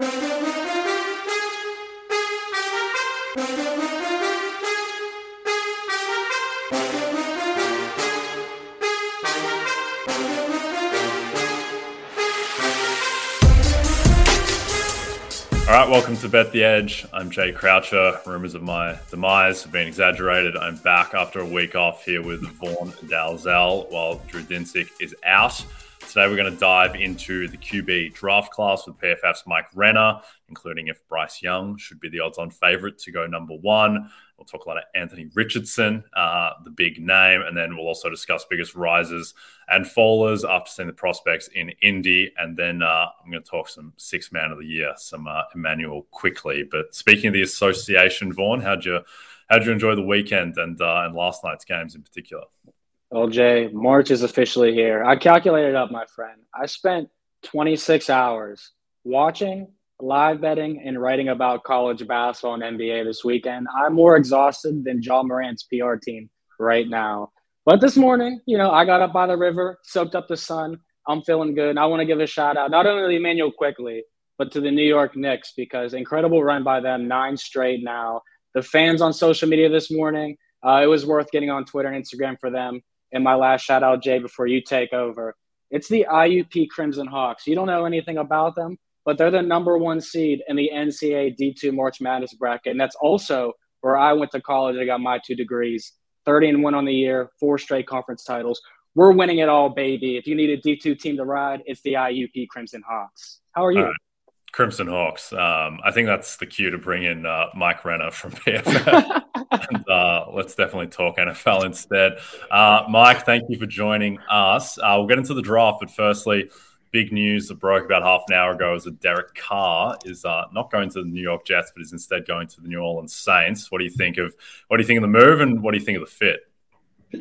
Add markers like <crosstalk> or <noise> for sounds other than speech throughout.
All right, welcome to Bet the Edge. I'm Jay Croucher. Rumors of my demise have been exaggerated. I'm back after a week off here with Vaughn Dalzell while Drew Dinsick is out. Today, we're going to dive into the QB draft class with PFF's Mike Renner, including if Bryce Young should be the odds on favorite to go number one. We'll talk a lot of Anthony Richardson, uh, the big name, and then we'll also discuss biggest rises and fallers after seeing the prospects in Indy. And then uh, I'm going to talk some six man of the year, some uh, Immanuel Quickley. But speaking of the association, Vaughn, how'd you how'd you enjoy the weekend and uh, and last night's games in particular? LJ, March is officially here. I calculated up, my friend. I spent 26 hours watching live betting and writing about college basketball and NBA this weekend. I'm more exhausted than Ja Morant's PR team right now. But this morning, you know, I got up by the river, soaked up the sun. I'm feeling good. And I want to give a shout out not only to Immanuel Quickley, but to the New York Knicks because incredible run by them, nine straight now. The fans on social media this morning, uh, it was worth getting on Twitter and Instagram for them. And my last shout out, Jay, before you take over. It's the IUP Crimson Hawks. You don't know anything about them, but they're the number one seed in the NCAA D2 March Madness bracket. And that's also where I went to college. I got my two degrees 30 and 1 on the year, four straight conference titles. We're winning it all, baby. If you need a D2 team to ride, it's the IUP Crimson Hawks. How are you? Crimson Hawks. Um, I think that's the cue to bring in uh, Mike Renner from <laughs> PFF. and, uh, let's definitely talk NFL instead. Uh, Mike, thank you for joining us. Uh, we'll get into the draft, but firstly, big news that broke about half an hour ago is that Derek Carr is uh, not going to the New York Jets, but is instead going to the New Orleans Saints. What do you think of what do you think of the move, and what do you think of the fit?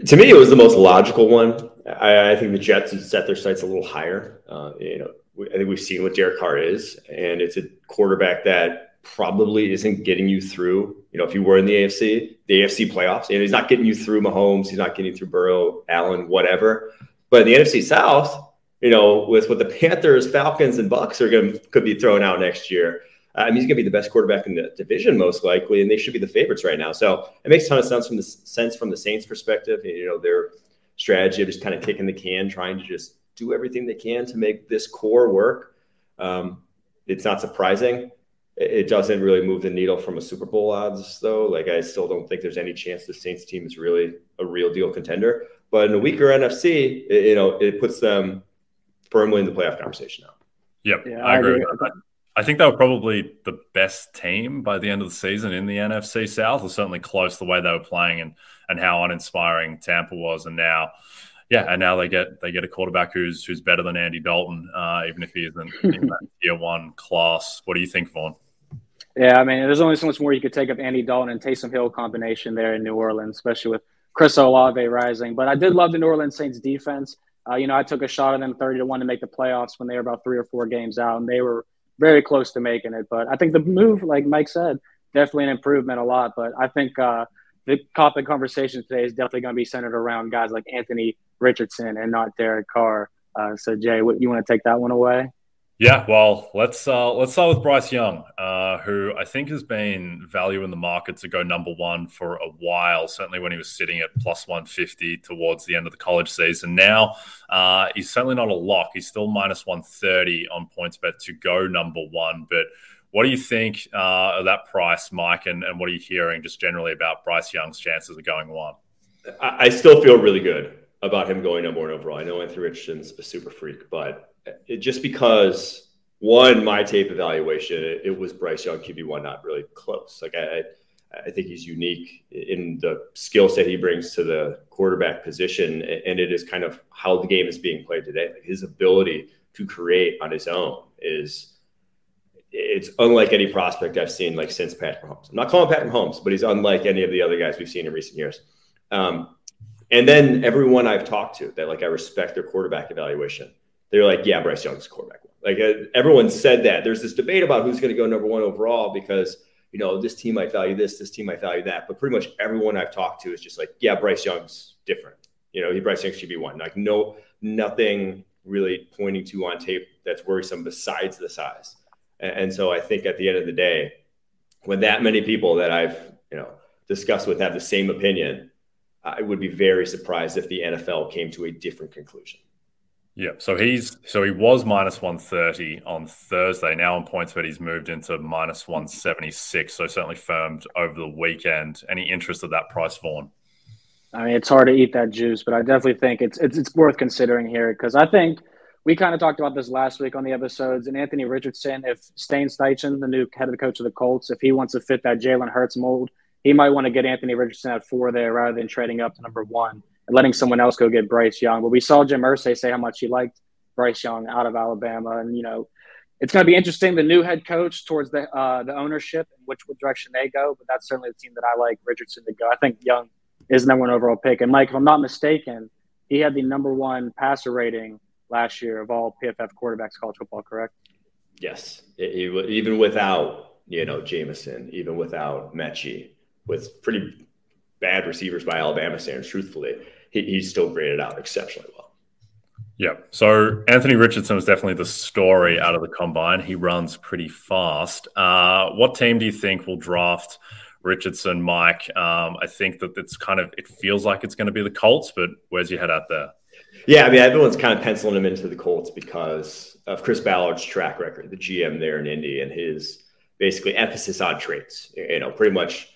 To me, it was the most logical one. I, I think the Jets set their sights a little higher. Uh, you know, I think we've seen what Derek Carr is, and it's a quarterback that probably isn't getting you through. You know, if you were in the AFC, the AFC playoffs, and he's not getting you through Mahomes, he's not getting through Burrow, Allen, whatever. But in the NFC South, you know, with what the Panthers, Falcons, and Bucs are going to could be thrown out next year. I mean, he's going to be the best quarterback in the division most likely, and they should be the favorites right now. So it makes a ton of sense from the sense from the Saints' perspective. You know, their strategy of just kind of kicking the can, trying to just do everything they can to make this core work. Um, it's not surprising. It doesn't really move the needle from a Super Bowl odds, though. Like, I still don't think there's any chance the Saints team is really a real deal contender. But in a weaker NFC, it, you know, it puts them firmly in the playoff conversation now. Yep, yeah, I agree. I, I think they were probably the best team by the end of the season in the NFC South, or certainly close the way they were playing and and how uninspiring Tampa was. And now, yeah, and now they get they get a quarterback who's who's better than Andy Dalton, uh, even if he isn't in that tier one class. What do you think, Vaughn? Yeah, I mean, there's only so much more you could take of Andy Dalton and Taysom Hill combination there in New Orleans, especially with Chris Olave rising. But I did love the New Orleans Saints defense. Uh, you know, I took a shot at them 30 to 1 to make the playoffs when they were about three or four games out, and they were very close to making it. But I think the move, like Mike said, definitely an improvement a lot. But I think uh, the topic conversation today is definitely going to be centered around guys like Anthony Richardson and not Derek Carr. Uh, so, Jay, what, you want to take that one away? Yeah, well, let's uh, let's start with Bryce Young, uh, who I think has been value in the market to go number one for a while. Certainly when he was sitting at plus one fifty towards the end of the college season. Now uh, he's certainly not a lock. He's still minus one thirty on PointsBet to go number one. But what do you think uh, of that price, Mike? And, and what are you hearing just generally about Bryce Young's chances of going one? I still feel really good about him going number one overall. I know Anthony Richardson's a super freak, but it, just because one, my tape evaluation, it, it was Bryce Young QB one, not really close. Like I, I think he's unique in the skill set he brings to the quarterback position, and it is kind of how the game is being played today. Like his ability to create on his own is it's unlike any prospect I've seen like since Patrick Mahomes. I'm not calling Patrick Mahomes, but he's unlike any of the other guys we've seen in recent years. Um, and then everyone I've talked to that like I respect their quarterback evaluation they're like, yeah, Bryce Young's quarterback. Like uh, everyone said that. There's this debate about who's going to go number one overall because you know this team might value this, this team might value that. But pretty much everyone I've talked to is just like, yeah, Bryce Young's different. You know, he Bryce Young should be one. Like no, nothing really pointing to on tape that's worrisome besides the size. And, and so I think at the end of the day, when that many people that I've you know discussed with have the same opinion, I would be very surprised if the NFL came to a different conclusion. Yeah, so he's so he was minus one thirty on Thursday. Now on PointsBet, he's moved into minus one seventy six. So certainly firmed over the weekend. Any interest at that price, Vaughn? I mean, it's hard to eat that juice, but I definitely think it's it's, it's worth considering here because I think we kind of talked about this last week on the episodes. And Anthony Richardson, if Shane Steichen, the new head of the coach of the Colts, if he wants to fit that Jalen Hurts mold, he might want to get Anthony Richardson at four there rather than trading up to number one and letting someone else go get Bryce Young. But we saw Jim Irsay say how much he liked Bryce Young out of Alabama, and you know, it's going to be interesting. The new head coach towards the uh, the ownership and which direction they go, but that's certainly the team that I like Richardson to go. I think Young is number one overall pick, and Mike, if I'm not mistaken, he had the number one passer rating last year of all PFF quarterbacks college football. Correct? Yes, even without you know Jameson, even without Metchie, with pretty bad receivers by Alabama standards, truthfully he, he's still graded out exceptionally well. Yeah. So Anthony Richardson was definitely the story out of the combine. He runs pretty fast. Uh, what team do you think will draft Richardson, Mike? Um, I think that it's kind of it feels like it's going to be the Colts, but where's your head out there? Yeah, I mean everyone's kind of penciling him into the Colts because of Chris Ballard's track record, the GM there in Indy, and his basically emphasis on traits. You know, pretty much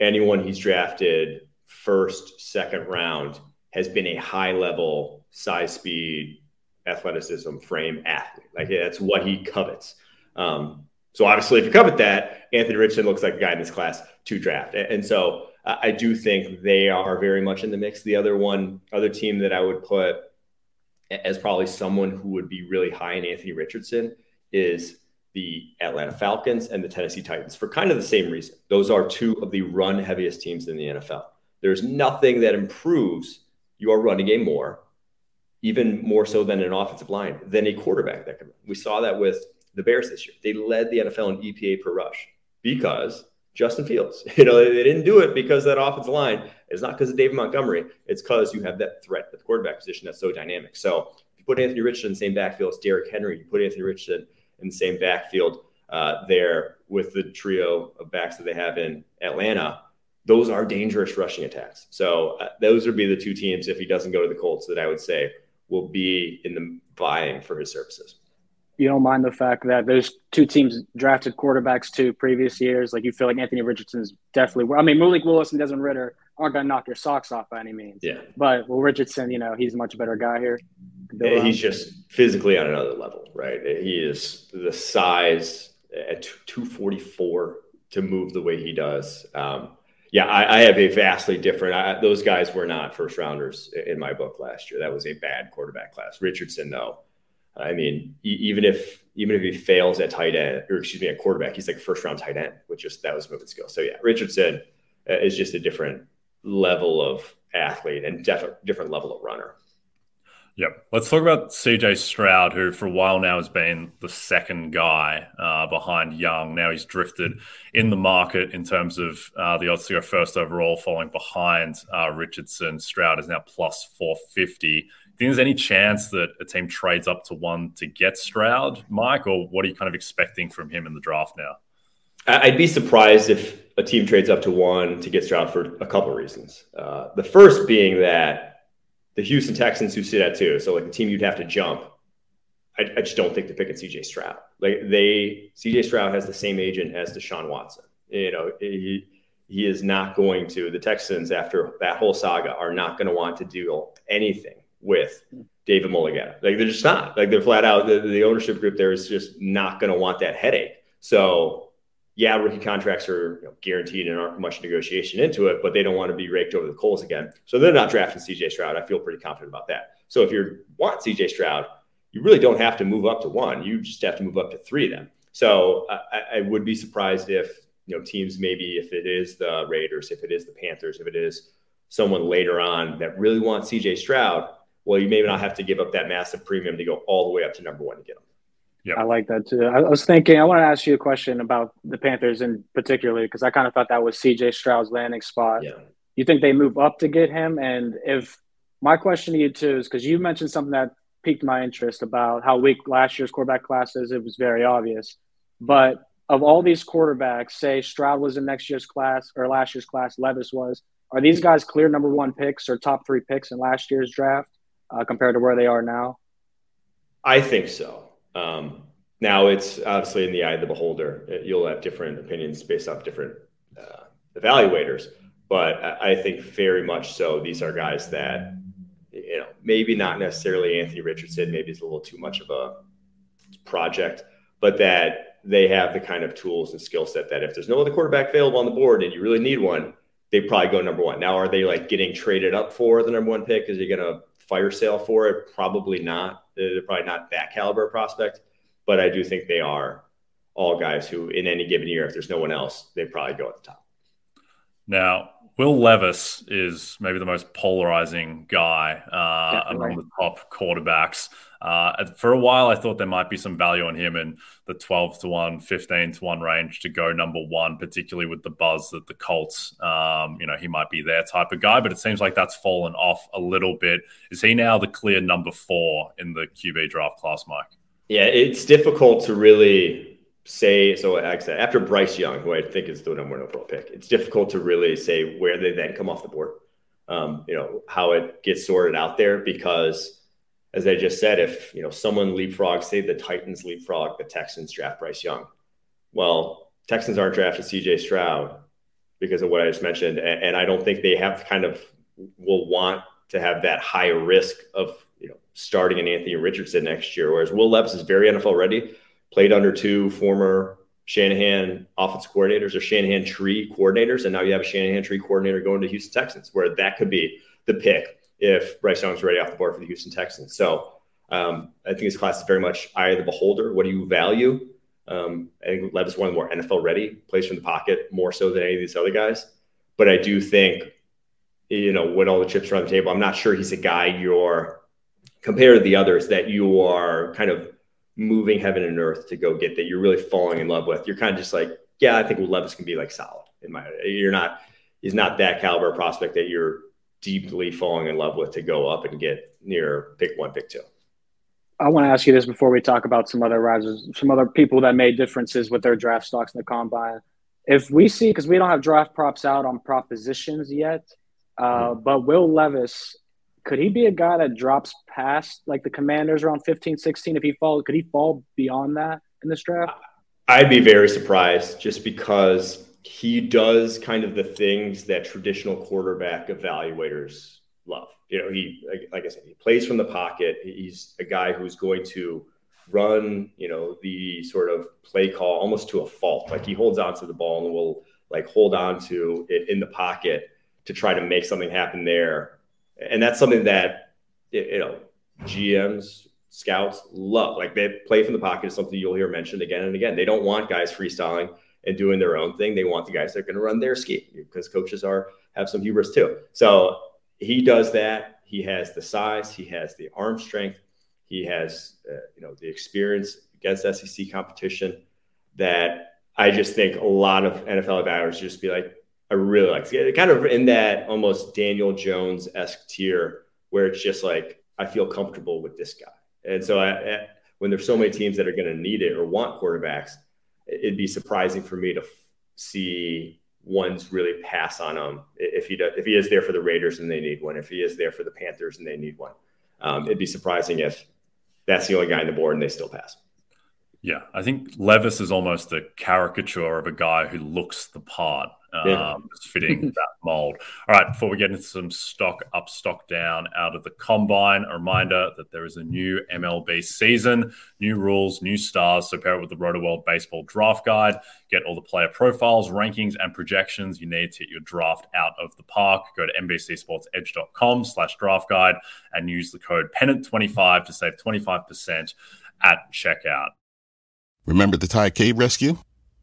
anyone he's drafted first, second round has been a high level size, speed, athleticism, frame athlete. Like that's what he covets. Um, so obviously, if you covet that, Anthony Richardson looks like a guy in this class to draft. And so I do think they are very much in the mix. The other one, other team that I would put as probably someone who would be really high in Anthony Richardson is the Atlanta Falcons and the Tennessee Titans for kind of the same reason. Those are two of the run heaviest teams in the NFL. There's nothing that improves your running game more, even more so than an offensive line, than a quarterback that can. We saw that with the Bears this year. They led the NFL in EPA per rush because Justin Fields. <laughs> You know, they, didn't do it because that offensive line. It's not because of David Montgomery. It's because you have that threat at the quarterback position that's so dynamic. So if you put Anthony Richardson in the same backfield as Derrick Henry, you put Anthony Richardson in the same backfield uh, there with the trio of backs that they have in Atlanta those are dangerous rushing attacks. So uh, those would be the two teams if he doesn't go to the Colts that I would say will be in the vying for his services. You don't mind the fact that those two teams drafted quarterbacks to previous years. Like you feel like Anthony Richardson is definitely. I mean, Malik Willis and Desmond Ridder aren't going to knock your socks off by any means. Yeah. But well, Richardson, you know, he's a much better guy here. Eh, he's just physically on another level, right? Eh, he is the size eh, at 244 to move the way he does. Um, yeah, I, I, have a vastly different. I, those guys were not first rounders in my book last year. That was a bad quarterback class. Richardson, though, I mean, even if even if he fails at tight end, or excuse me, at quarterback, he's like first round tight end, which just that was moving skill. So yeah, Richardson is just a different level of athlete and def- different level of runner. Yep. Let's talk about CJ Stroud, who for a while now has been the second guy uh, behind Young. Now he's drifted in the market in terms of uh, the odds to go first overall, falling behind uh, Richardson. Stroud is now plus 450. think there's any chance that a team trades up to one to get Stroud, Mike, or what are you kind of expecting from him in the draft now? I'd be surprised if a team trades up to one to get Stroud for a couple of reasons. Uh, the first being that the Houston Texans, who sit at two, so like the team you'd have to jump, I, I just don't think they're picking CJ Stroud. Like they, CJ Stroud has the same agent as Deshaun Watson. You know, he, he is not going to, the Texans, after that whole saga, are not going to want to deal anything with David Mulugheta. Like they're just not. Like they're flat out. The, the ownership group there is just not going to want that headache. So yeah, rookie contracts are you know, guaranteed and aren't much negotiation into it, but they don't want to be raked over the coals again. So they're not drafting CJ Stroud. I feel pretty confident about that. So if you want CJ Stroud, you really don't have to move up to one. You just have to move up to three of them. So I, I would be surprised if you know teams maybe if it is the Raiders, if it is the Panthers, if it is someone later on that really wants CJ Stroud, well, you may not have to give up that massive premium to go all the way up to number one to get him. Yeah, I like that too. I was thinking, I want to ask you a question about the Panthers in particular because I kind of thought that was CJ Stroud's landing spot. Yeah. You think they move up to get him? And if my question to you too is because you mentioned something that piqued my interest about how weak last year's quarterback class is, it was very obvious. But of all these quarterbacks, say Stroud was in next year's class or last year's class, Levis was, are these guys clear number one picks or top three picks in last year's draft uh, compared to where they are now? I think so. Um, now it's obviously in the eye of the beholder. You'll have different opinions based off different uh, evaluators, but I think very much so. These are guys that you know maybe not necessarily Anthony Richardson. Maybe it's a little too much of a project, but that they have the kind of tools and skill set that if there's no other quarterback available on the board and you really need one, they probably go number one. Now, are they like getting traded up for the number one pick? Is he going to fire sale for it? Probably not. They're probably not that caliber prospect, but I do think they are all guys who, in any given year, if there's no one else, they probably go at the top. Now, Will Levis is maybe the most polarizing guy uh, among the top quarterbacks. Uh, for a while, I thought there might be some value on him in the 12 to 1, 15 to 1 range to go number one, particularly with the buzz that the Colts, um, you know, he might be their type of guy, but it seems like that's fallen off a little bit. Is he now the clear number four in the QB draft class, Mike? Yeah, it's difficult to really say. So, after Bryce Young, who I think is the number one overall pick, it's difficult to really say where they then come off the board. Um, you know, how it gets sorted out there because as I just said, if you know someone leapfrog, say the Titans leapfrog the Texans draft Bryce Young, well, Texans aren't drafting C.J. Stroud because of what I just mentioned, and, and I don't think they have kind of will want to have that high risk of you know starting an Anthony Richardson next year. Whereas Will Levis is very NFL ready, played under two former Shanahan offense coordinators or Shanahan tree coordinators, and now you have a Shanahan tree coordinator going to Houston Texans, where that could be the pick if Bryce Young's ready off the board for the Houston Texans. So um, I think his class is very much eye of the beholder. What do you value? Um, I think Levis is one of the more NFL ready, plays from the pocket more so than any of these other guys. But I do think, you know, when all the chips are on the table, I'm not sure he's a guy you're compared to the others that you are kind of moving heaven and earth to go get that you're really falling in love with. You're kind of just like, yeah, I think Levis can be like solid in my. You're not. He's not that caliber prospect that you're deeply falling in love with to go up and get near pick one, pick two. I want to ask you this before we talk about some other risers, some other people that made differences with their draft stocks in the combine. If we see, because we don't have draft props out on propositions yet, uh, mm-hmm. but Will Levis, could he be a guy that drops past like the commanders around 15, 16? If he fall, could he fall beyond that in this draft? I'd be very surprised just because he does kind of the things that traditional quarterback evaluators love. You know, he like, I said, he plays from the pocket. He's a guy who's going to run, you know, the sort of play call almost to a fault. Like he holds on to the ball and will like hold on to it in the pocket to try to make something happen there. And that's something that you know GMs, scouts love. Like they play from the pocket is something you'll hear mentioned again and again. They don't want guys freestyling and doing their own thing. They want the guys that are going to run their scheme because coaches are have some hubris too. So he does that. He has the size. He has the arm strength. He has uh, you know the experience against SEC competition that I just think a lot of NFL evaluators just be like, I really like it. Kind of in that almost Daniel Jones esque tier where it's just like I feel comfortable with this guy. And so I, when there's so many teams that are going to need it or want quarterbacks, it'd be surprising for me to f- see ones really pass on him if he does, if he is there for the Raiders and they need one, if he is there for the Panthers and they need one. Um, it'd be surprising if that's the only guy on the board and they still pass. Yeah, I think Levis is almost a caricature of a guy who looks the part yeah. Um, fitting that mold. All right, before we get into some stock up, stock down out of the combine, a reminder that there is a new MLB season, new rules, new stars. So pair it with the Roto Baseball Draft Guide. Get all the player profiles, rankings, and projections you need to get your draft out of the park. Go to NBCSportsEdge.com slash draft guide and use the code PENNANT25 to save 25% at checkout. Remember the Thai cave rescue?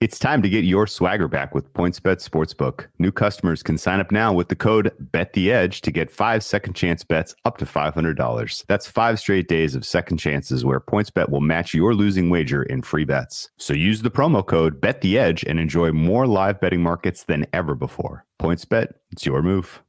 It's time to get your swagger back with PointsBet Sportsbook. New customers can sign up now with the code BetTheEdge to get five second chance bets up to $500. That's five straight days of second chances where PointsBet will match your losing wager in free bets. So use the promo code BetTheEdge and enjoy more live betting markets than ever before. PointsBet, it's your move.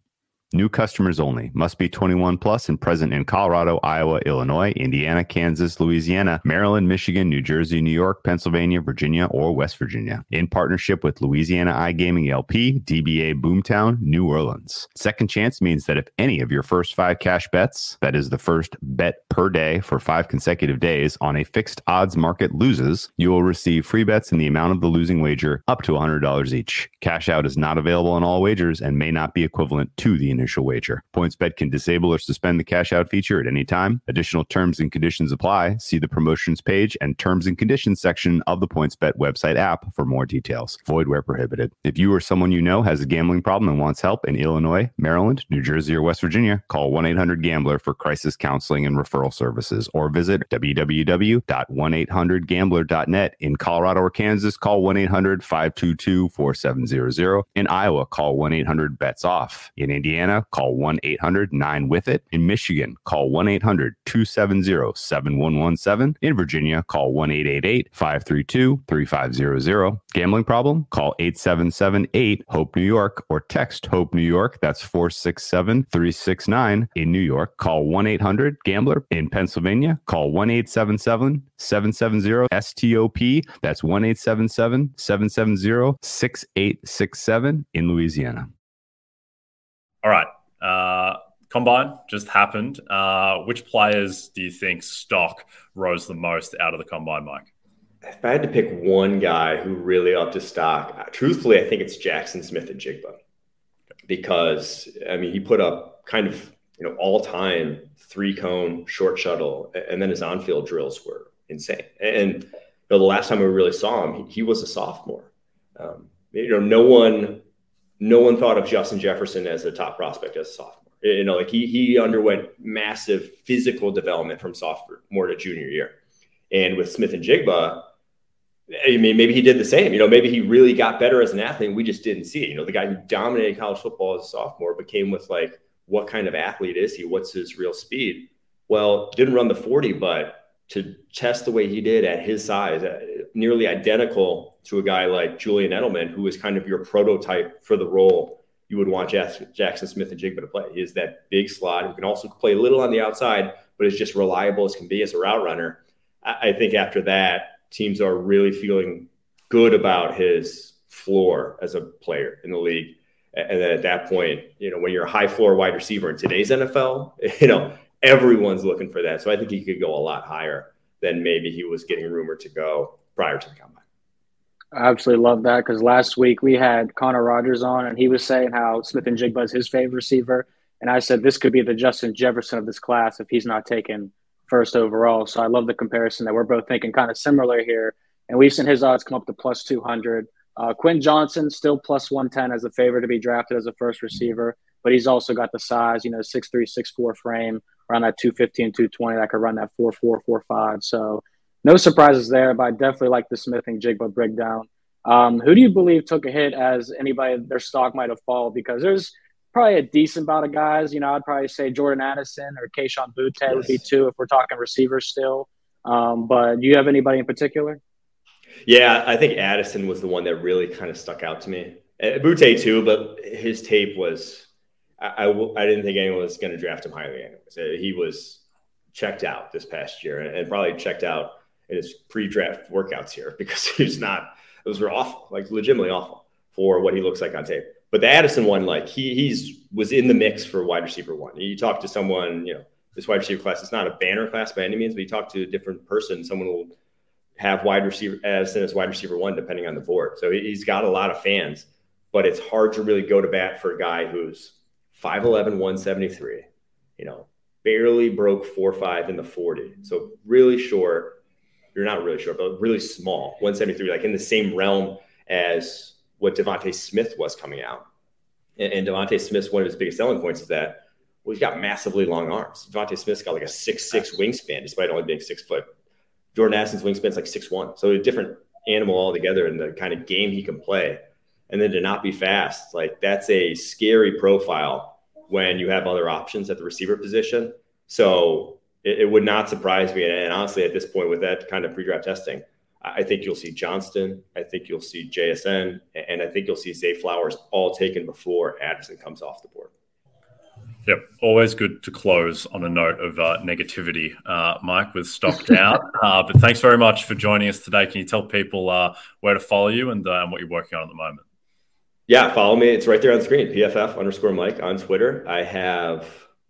New customers only. Must be 21 plus and present in Colorado, Iowa, Illinois, Indiana, Kansas, Louisiana, Maryland, Michigan, New Jersey, New York, Pennsylvania, Virginia, or West Virginia. In partnership with Louisiana iGaming LP, DBA Boomtown, New Orleans. Second chance means that if any of your first five cash bets, that is the first bet per day for five consecutive days on a fixed odds market loses, you will receive free bets in the amount of the losing wager up to $100 each. Cash out is not available on all wagers and may not be equivalent to the initial wager. PointsBet can disable or suspend the cash out feature at any time. Additional terms and conditions apply. See the promotions page and terms and conditions section of the PointsBet website app for more details. Void where prohibited. If you or someone you know has a gambling problem and wants help in Illinois, Maryland, New Jersey, or West Virginia, call 1 800 Gambler for crisis counseling and referral services or visit www.1800Gambler.net. In Colorado or Kansas, call 1 800 522 4700. In Iowa, call 1 800 BETS OFF. In Indiana, Call 1 800 9 with it. In Michigan, call 1 800 270 7117. In Virginia, call 1 888 532 3500. Gambling problem? Call 877 8 HOPE New York or text HOPE New York. That's 467 369. In New York, call 1 800 Gambler. In Pennsylvania, call 1 877 770 STOP. That's 1 877 770 6867. In Louisiana. All right. Uh, combine just happened. Uh, which players do you think stock rose the most out of the combine, Mike? If I had to pick one guy who really upped his stock, uh, truthfully, I think it's Jackson Smith-Njigba because I mean he put up kind of you know all time three cone short shuttle, and then his on field drills were insane. And you know, the last time we really saw him, he, he was a sophomore. Um, you know, no one no one thought of Justin Jefferson as a top prospect as a sophomore. You know, like he he underwent massive physical development from sophomore to junior year, and with Smith-Njigba, I mean, maybe he did the same. You know, maybe he really got better as an athlete, we just didn't see it. You know, the guy who dominated college football as a sophomore became with like, what kind of athlete is he? What's his real speed? Well, didn't run the 40, but to test the way he did at his size, uh, nearly identical to a guy like Julian Edelman, who is kind of your prototype for the role you would want Jackson Smith-Njigba to play. He is that big slot who can also play a little on the outside, but is just reliable as can be as a route runner. I think after that, teams are really feeling good about his floor as a player in the league. And then at that point, you know, when you're a high floor wide receiver in today's NFL, <laughs> you know, everyone's looking for that. So I think he could go a lot higher than maybe he was getting rumored to go prior to the combine. I absolutely love that because last week we had Connor Rogers on and he was saying how Smith-Njigba is his favorite receiver. And I said this could be the Justin Jefferson of this class if he's not taken first overall. So I love the comparison that we're both thinking kind of similar here. And we've seen his odds come up to plus 200. Uh, Quentin Johnston still plus 110 as a favorite to be drafted as a first receiver, but he's also got the size, you know, 6'3, 6'4 frame, around that 215, 220 that could run that 4'4, 4'5. So no surprises there, but I definitely like the Smith-Njigba breakdown. Um, who do you believe took a hit as anybody their stock might have fallen? Because there's probably a decent amount of guys. You know, I'd probably say Jordan Addison or Kayshon Boutte yes. would be two if we're talking receivers still. Um, but do you have anybody in particular? Yeah, I think Addison was the one that really kind of stuck out to me. Uh, Boutte too, but his tape was. I, didn't think anyone was going to draft him highly. Anyways, uh, he was checked out this past year, and, and probably checked out in his pre-draft workouts here <laughs> because he's not. Those were awful, like legitimately awful for what he looks like on tape. But the Addison one, like he he's was in the mix for wide receiver one. You talk to someone, you know, this wide receiver class is not a banner class by any means, but you talk to a different person, someone will have wide receiver Addison as wide receiver one, depending on the board. So he's got a lot of fans, but it's hard to really go to bat for a guy who's 5'11, 173, you know, barely broke four five in the 40. So really short. You're not really short, but really small, 173, like in the same realm as what DeVonta Smith was coming out. And, and DeVonta Smith's one of his biggest selling points is that well, he's got massively long arms. DeVonta Smith's got like a six six wingspan, despite only being six foot. Jordan Addison's wingspan's like six one, so a different animal altogether in the kind of game he can play. And then to not be fast, like that's a scary profile when you have other options at the receiver position. So it, it would not surprise me. And honestly, at this point, with that kind of pre-draft testing, I think you'll see Johnston. I think you'll see JSN, and I think you'll see Zay Flowers all taken before Addison comes off the board. Yep, always good to close on a note of uh, negativity, uh, Mike, with stock down. <laughs> uh, but thanks very much for joining us today. Can you tell people uh, where to follow you and, uh, and, what you're working on at the moment? Yeah, follow me. It's right there on the screen. PFF underscore Mike on Twitter. I have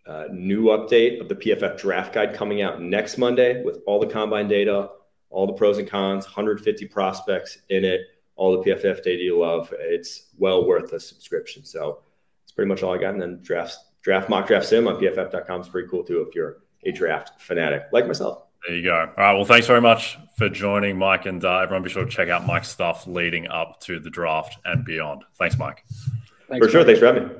a new update of the PFF draft guide coming out next Monday with all the combine data, all the pros and cons, 150 prospects in it, all the PFF data you love. It's well worth a subscription. So it's pretty much all I got. And then draft, draft mock draft sim on PFF.com is pretty cool too if you're a draft fanatic like myself. There you go. All right. Well, thanks very much for joining, Mike. And uh, everyone be sure to check out Mike's stuff leading up to the draft and beyond. Thanks, Mike. Thanks, for sure. Mike. Thanks for having me.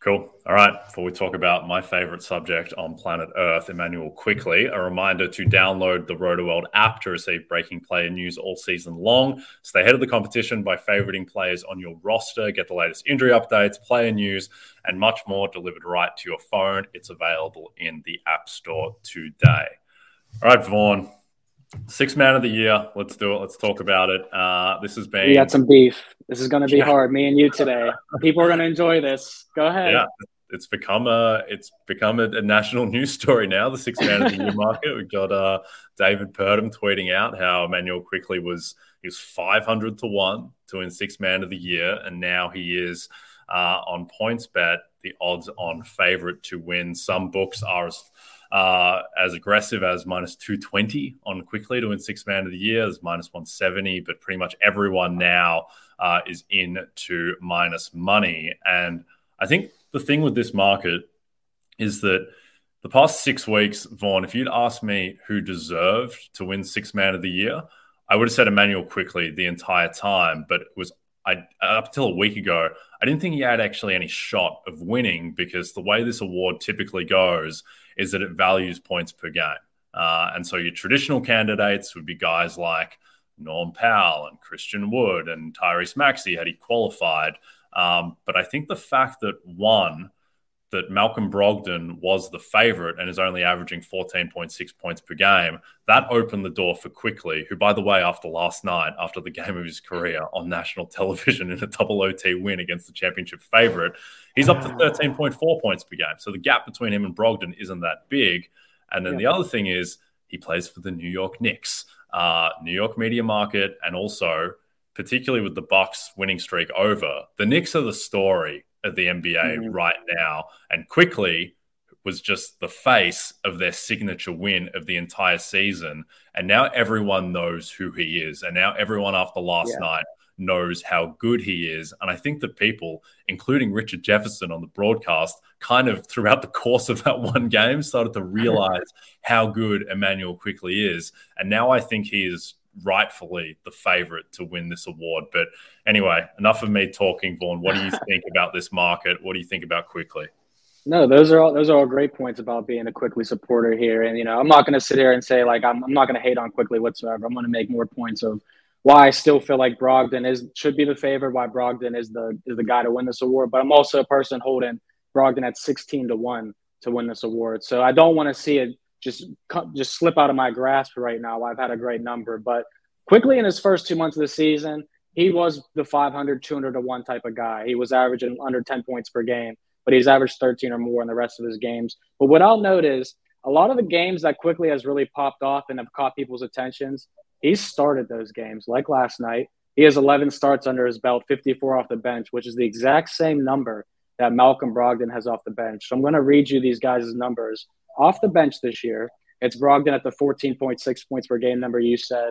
Cool. All right. Before we talk about my favorite subject on planet Earth, Immanuel, Quickley, a reminder to download the Rotoworld app to receive breaking player news all season long. Stay ahead of the competition by favoriting players on your roster, get the latest injury updates, player news, and much more delivered right to your phone. It's available in the App Store today. All right, Vaughn, Six man of the year. Let's do it. Let's talk about it. Uh, this has been. We got some beef. This is going to be hard. Me and you today. People are going to enjoy this. Go ahead. Yeah, it's become a it's become a, a, national <laughs> news story now. The six man of the year market. We've got uh, David Purdum tweeting out how Immanuel Quickley was he was five hundred to one to win six man of the year, and now he is uh, on PointsBet the odds on favorite to win. Some books are as uh, as aggressive as minus 220 on Quickley to win six man of the year. There's minus 170, but pretty much everyone now uh, is in to minus money. And I think the thing with this market is that the past six weeks, Vaughn, if you'd asked me who deserved to win six man of the year, I would have said Immanuel Quickley the entire time, but it was I up until a week ago, I didn't think he had actually any shot of winning because the way this award typically goes is that it values points per game. Uh, and so your traditional candidates would be guys like Norm Powell and Christian Wood and Tyrese Maxey had he qualified. Um, but I think the fact that one, that Malcolm Brogdon was the favorite and is only averaging 14.6 points per game, that opened the door for Quickley, who, by the way, after last night, after the game of his career on national <laughs> television in a double OT win against the championship favorite, he's up to 13.4 points per game. So the gap between him and Brogdon isn't that big. And then yeah. the other thing is he plays for the New York Knicks, uh, New York media market, and also particularly with the Bucks winning streak over, the Knicks are the story of the NBA mm-hmm. right now. And Quickley was just the face of their signature win of the entire season. And now everyone knows who he is. And now everyone after last yeah. night knows how good he is. And I think that people, including Richard Jefferson on the broadcast, kind of throughout the course of that one game started to <laughs> realize how good Immanuel Quickley is. And now I think he is rightfully the favorite to win this award. But anyway, enough of me talking, Vaughn. What do you <laughs> think about this market? What do you think about Quickley? No, those are all those are all great points about being a Quickley supporter here. And you know, I'm not going to sit here and say like I'm, I'm not going to hate on Quickley whatsoever. I'm going to make more points of why I still feel like Brogdon is should be the favorite. Why Brogdon is the is the guy to win this award. But I'm also a person holding Brogdon at 16 to one to win this award. So I don't want to see it just just slip out of my grasp right now. I've had a great number, but Quickley in his first two months of the season, he was the 500, 200 to one type of guy. He was averaging under 10 points per game, but he's averaged 13 or more in the rest of his games. But what I'll note is a lot of the games that Quickley has really popped off and have caught people's attentions, He started those games. Like last night, he has 11 starts under his belt, 54 off the bench, which is the exact same number that Malcolm Brogdon has off the bench. So I'm going to read you these guys' numbers off the bench this year. It's Brogdon at the 14.6 points per game number you said,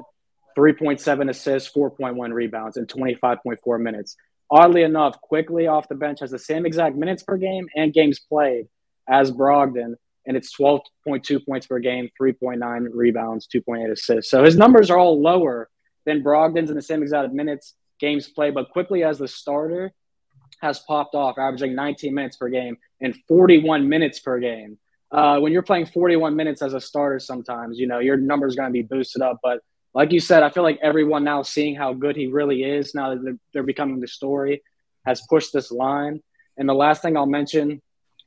3.7 assists, 4.1 rebounds in 25.4 minutes. Oddly enough, Quickley off the bench has the same exact minutes per game and games played as Brogdon, and it's 12.2 points per game, 3.9 rebounds, 2.8 assists. So his numbers are all lower than Brogdon's in the same exact minutes, games played, but Quickley as the starter has popped off, averaging 19 minutes per game and 41 minutes per game uh, when you're playing 41 minutes as a starter, sometimes you know your numbers going to be boosted up. But like you said, I feel like everyone now seeing how good he really is now that they're, they're becoming the story has pushed this line. And the last thing I'll mention,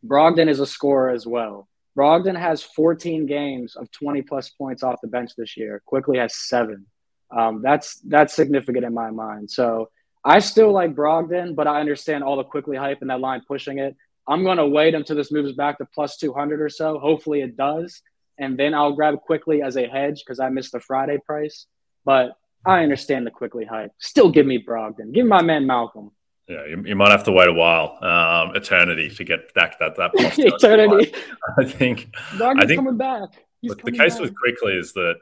Brogdon is a scorer as well. Brogdon has 14 games of 20 plus points off the bench this year. Quickley has seven. Um, that's that's significant in my mind. So I still like Brogdon, but I understand all the Quickley hype and that line pushing it. I'm going to wait until this moves back to plus 200 or so. Hopefully it does. And then I'll grab Quickley as a hedge because I missed the Friday price. But I understand the Quickley hype. Still give me Brogdon. Give my man Malcolm. Yeah, you, you, might have to wait a while, um, eternity, to get back that that <laughs> eternity. I think. Brogdon's I think coming back. He's the case back. with Quickley is that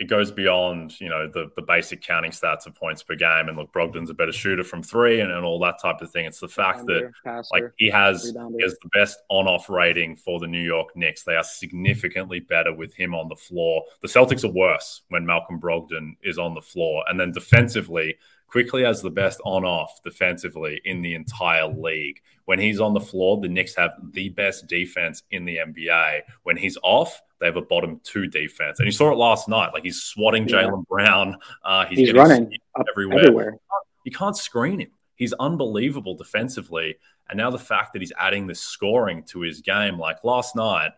it goes beyond you know the the basic counting stats of points per game and look Brogdon's a better shooter from three and, and all that type of thing. It's the fact that passer, like he has he has the best on off rating for the New York Knicks. They are significantly better with him on the floor. The Celtics are worse when Malcolm Brogdon is on the floor, and then defensively. Quickley has the best on off defensively in the entire league. When he's on the floor, the Knicks have the best defense in the NBA. When he's off, they have a bottom two defense. And you saw it last night. Like he's swatting yeah. Jaylen Brown. Uh, he's, he's running everywhere. everywhere. You can't screen him. He's unbelievable defensively. And now the fact that he's adding this scoring to his game, like last night,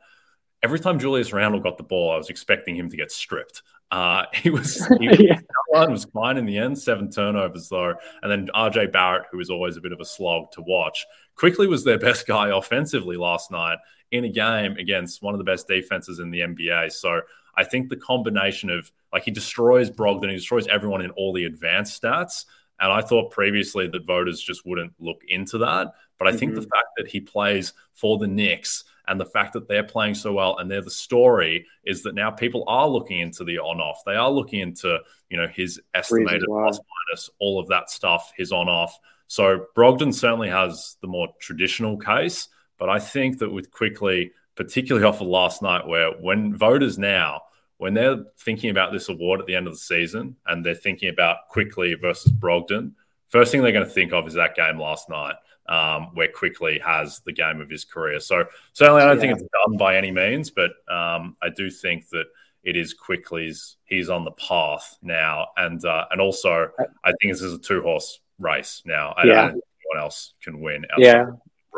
every time Julius Randle got the ball, I was expecting him to get stripped. Uh, <laughs> he was <laughs> he yeah. was fine in the end, seven turnovers though, and then RJ Barrett, who is always a bit of a slog to watch, Quickley was their best guy <laughs> offensively last night in a game against one of the best defenses in the NBA. So I think the combination of like he destroys Brogdon, he destroys everyone in all the advanced stats. And I thought previously that voters just wouldn't look into that. But I mm-hmm. think the mm-hmm. fact that he plays for the Knicks and the fact that they're playing so well and they're the story is that now people are looking into the on off. They are looking into, you know, his estimated plus minus, all of that stuff, his on off. So Brogdon certainly has the more traditional case. But I think that with Quickley, particularly off of last night, where when voters now, when they're thinking about this award at the end of the season and they're thinking about Quickley versus Brogdon, first thing they're going to think of is that game last night. Um, where Quickley has the game of his career. So certainly, I don't yeah. think it's done by any means, but um, I do think that it is Quickley's. He's on the path now, and uh, and also I think this is a two horse race now. I yeah. don't think anyone else can win. Yeah,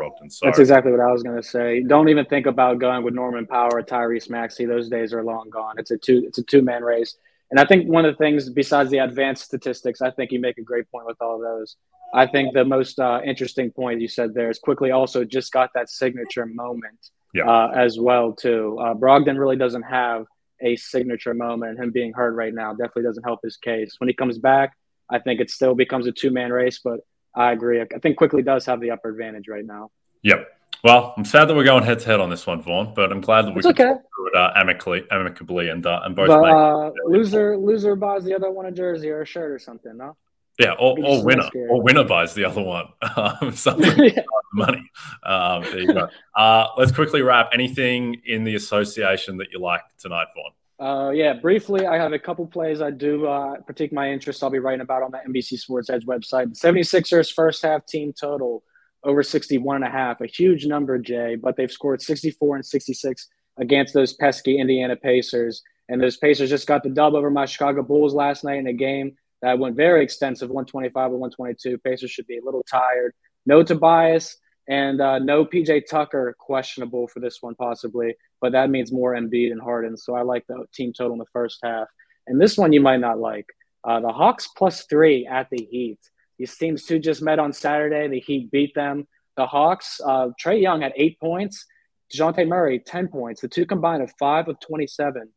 Brogdon. So that's exactly what I was going to say. Don't even think about going with Norman Powell or Tyrese Maxey. Those days are long gone. It's a two it's a two man race. And I think one of the things besides the advanced statistics, I think you make a great point with all of those. I think the most uh, interesting point you said there is Quickley also just got that signature moment yeah. uh, as well too. Uh, Brogdon really doesn't have a signature moment. Him being hurt right now definitely doesn't help his case. When he comes back, I think it still becomes a two man race. But I agree. I think Quickley does have the upper advantage right now. Yep. Well, I'm sad that we're going head to head on this one, Vaughn, but I'm glad that we it's could okay. do it uh, amicably, amicably, and uh, and both. But, uh, loser, loser buys the other one a jersey or a shirt or something. No. yeah, or, or winner, or winner buys the other one. <laughs> Um, something <laughs> yeah. money. Um, there you go. Uh, let's quickly wrap. Anything in the association that you like tonight, Vaughn? Uh, yeah, briefly, I have a couple plays I do uh, particular my interest. I'll be writing about on the NBC Sports Edge website. The 76ers first half team total over 61 and a half, a huge number, Jay, but they've scored 64 and 66 against those pesky Indiana Pacers. And those Pacers just got the dub over my Chicago Bulls last night in a game that went very extensive, 125 or 122. Pacers should be a little tired. No Tobias and uh, no PJ Tucker questionable for this one possibly, but that means more Embiid and Harden. So I like the team total in the first half. And this one you might not like. Uh, the Hawks plus three at the Heat. These teams two just met on Saturday. The Heat beat them. The Hawks, uh, Trae Young had eight points. Dejounte Murray, 10 points. The two combined of five of 27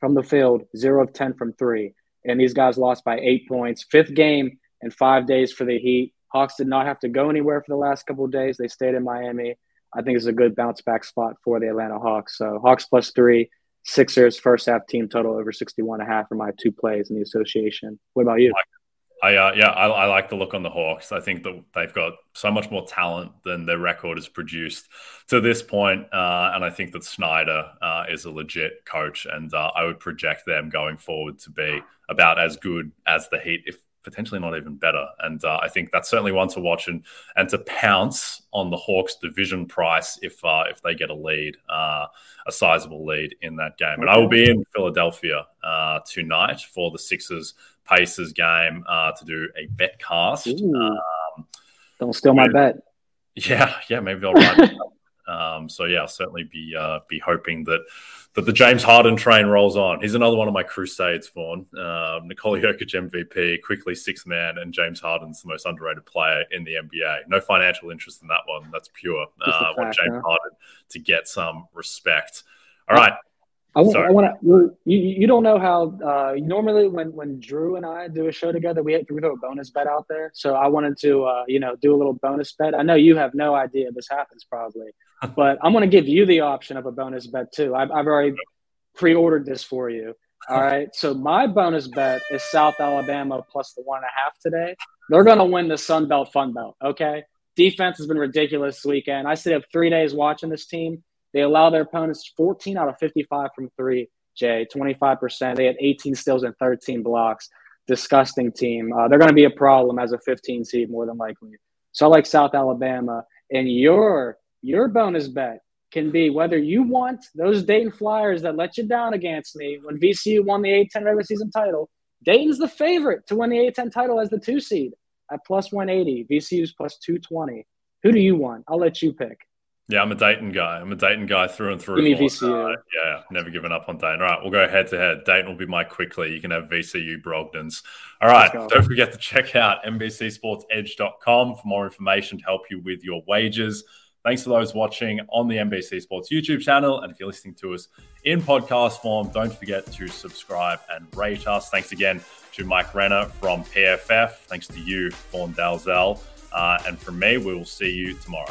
from the field, zero of 10 from three. And these guys lost by eight points. Fifth game in five days for the Heat. Hawks did not have to go anywhere for the last couple of days. They stayed in Miami. I think it's a good bounce back spot for the Atlanta Hawks. So Hawks plus three, Sixers first half team total over 61 and a half for my two plays in the association. What about you? I uh, yeah, I, I, like the look on the Hawks. I think that they've got so much more talent than their record has produced to this point. Uh, and I think that Snyder uh, is a legit coach, and uh, I would project them going forward to be about as good as the Heat, if potentially not even better. And uh, I think that's certainly one to watch and and to pounce on the Hawks division price if uh, if they get a lead, uh, a sizable lead in that game. And I will be in Philadelphia uh, tonight for the Sixers Pacers game uh, to do a bet cast. Um, Don't steal my bet. <laughs> yeah, yeah, maybe they'll write. Um, so yeah, I'll certainly be uh, be hoping that that the James Harden train rolls on. He's another one of my crusades, Vaughn. Uh, Nikola Jokic MVP, Quickley sixth man, and James Harden's the most underrated player in the NBA. No financial interest in that one. That's pure. Uh, I want James huh? Harden to get some respect. All right. I want, I want to. You, you don't know how. Uh, normally, when when Drew and I do a show together, we we throw a bonus bet out there. So I wanted to, uh, you know, do a little bonus bet. I know you have no idea this happens probably, <laughs> but I'm going to give you the option of a bonus bet too. I've I've already pre-ordered this for you. All <laughs> right. So my bonus bet is South Alabama plus the one and a half today. They're going to win the Sun Belt Fun Belt. Okay. Defense has been ridiculous this weekend. I sit up three days watching this team. They allow their opponents 14 out of 55 from three, Jay, 25%. They had 18 steals and 13 blocks. Disgusting team. Uh, they're going to be a problem as a 15 seed, more than likely. So I like South Alabama. And your your bonus bet can be whether you want those Dayton Flyers that let you down against me when VCU won the A10 regular season title. Dayton's the favorite to win the A10 title as the two seed at plus 180. VCU's plus 220. Who do you want? I'll let you pick. Yeah, I'm a Dayton guy. I'm a Dayton guy through and through. Give me VCU. Uh, yeah, never given up on Dayton. All right, we'll go head to head. Dayton will be my Quickley. You can have VCU Brogdons. All right, don't forget to check out NBCSportsEdge.com for more information to help you with your wages. Thanks for those watching on the NBC Sports YouTube channel. And if you're listening to us in podcast form, don't forget to subscribe and rate us. Thanks again to Mike Renner from PFF. Thanks to you, Vaughn Dalzell. Uh, and from me, we will see you tomorrow.